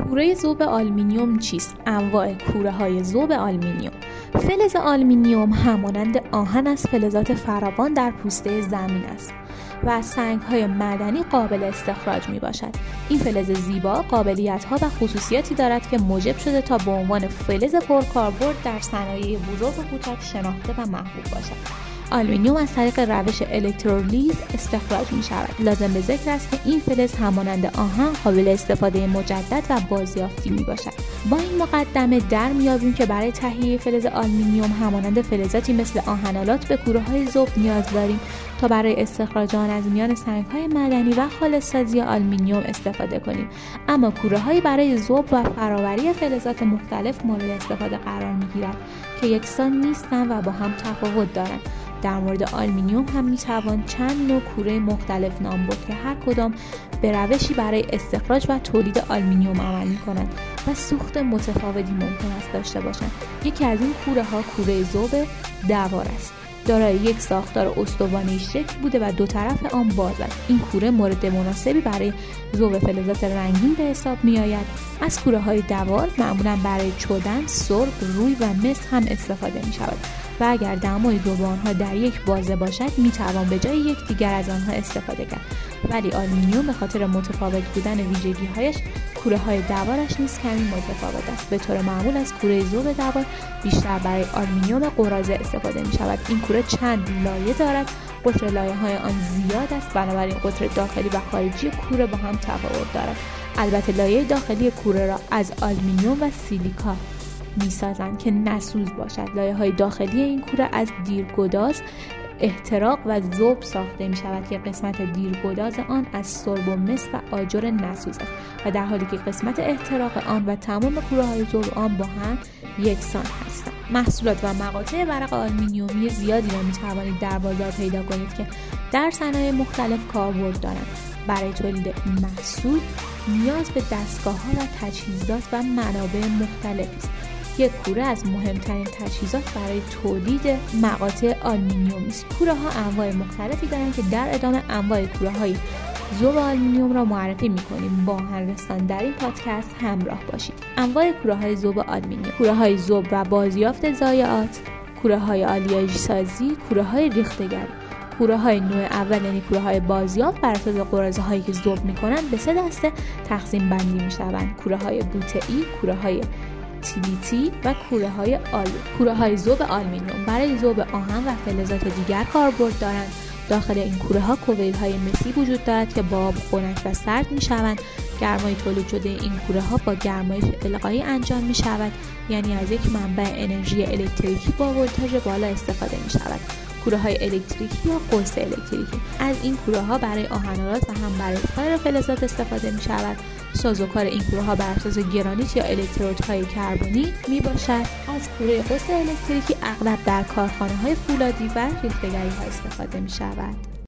کوره ذوب آلومینیوم چیست انواع کوره های ذوب آلومینیوم فلز آلومینیوم همانند آهن از فلزات فراوان در پوسته زمین است و از سنگ های معدنی قابل استخراج می باشد. این فلز زیبا قابلیت ها و خصوصیاتی دارد که موجب شده تا به عنوان فلز پرکاربرد در صنایع بزرگ و کوچک شناخته و محبوب باشد. آلومینیوم از طریق روش الکترولیز استخراج می شود. لازم به ذکر است که این فلز همانند آهن قابل استفاده مجدد و بازیافتی می باشد. با این مقدمه در میابیم که برای تهیه فلز آلومینیوم همانند فلزاتی مثل آهن‌آلات به کوره های ذوب نیاز داریم تا برای استخراج آن از میان سنگ های معدنی و خالص‌سازی آلومینیوم استفاده کنیم اما کوره های برای ذوب و فراوری فلزات مختلف مورد استفاده قرار می گیرد که یکسان نیستند و با هم تفاوت دارند در مورد آلومینیوم هم می‌توان چند نوع کوره مختلف نام برد که هر کدام به روشی برای استخراج و تولید آلمینیوم عمل می کنند و سوخت متفاوتی ممکن است داشته باشند. یکی از این کوره ها کوره ذوب دوار است. دارای یک ساختار استوانه شکل بوده و دو طرف آن باز است. این کوره مورد مناسبی برای ذوب فلزات رنگین به حساب می آید از کوره های دوار معمولا برای چودن سرب روی و مس هم استفاده می شود و اگر دمای ذوب آنها در یک بازه باشد می توان به جای یکدیگر از آنها استفاده کرد. ولی آلومینیوم به خاطر متفاوت بودن ویژگی هایش کوره های دوارش نیز کمی متفاوت است. به طور معمول از کوره ذوب دوار بیشتر برای آلومینیوم قراضه استفاده می شود. این کوره چند لایه دارد. قطر لایه های آن زیاد است. بنابراین قطر داخلی و خارجی کوره با هم تفاوت دارد. البته لایه داخلی کوره را از آلومینا و سیلیکا می‌سازند که نسوز باشد. لایه های داخلی این کوره از دیرگداز احتراق و ذوب ساخته می شود که قسمت دیرگداز آن از سرب و مس و آجر نسوز است و در حالی که قسمت احتراق آن و تمام کوره های ذوب آن با هم یکسان هستند. محصولات و مقاطع ورق آلومینیومی زیادی را می توانید در بازار پیدا کنید که در صنایع مختلف کاربرد دارند. برای تولید این محصول نیاز به دستگاه ها و تجهیزات و منابع مختلفی است. یک کوره از مهمترین تجهیزات برای تولید مقاطع آلومینیوم است کوره ها انواع مختلفی دارند که در ادامه انواع کوره های ذوب آلومینیوم را معرفی می‌کنیم. با هنرستان در این پادکست همراه باشید. انواع کوره های ذوب آلومینیوم کوره های ذوب و بازیافت ضایعات کوره های آلیاژ سازی کوره های ریختگری کوره های نوع اول یعنی کوره های بازیافت بر اساس قراضه هایی که ذوب می‌کنند به سه دسته تقسیم بندی می‌شوند. کوره های بوته ای کوره های tilt ی و کوره های آلو کوره های ذوب آلومینیوم برای ذوب آهن و فلزات دیگر کاربرد دارند. داخل این کوره ها کویل های مسی وجود دارد که با آب خنک و سرد می شوند گرمای تولید شده این کوره ها با گرمای القایی انجام می شود یعنی از یک منبع انرژی الکتریکی با ولتاژ بالا استفاده می شود کوره های الکتریکی یا قوس الکتریکی. از این کوره ها برای آهن‌آلات و هم برای کار فلزات استفاده می شود سازوکار این کوره ها بر اساس گرانیت یا الکترودهای کربنی می باشد از کوره قوس الکتریکی اغلب در کارخانه های فولادی و ریختگری ها استفاده می شود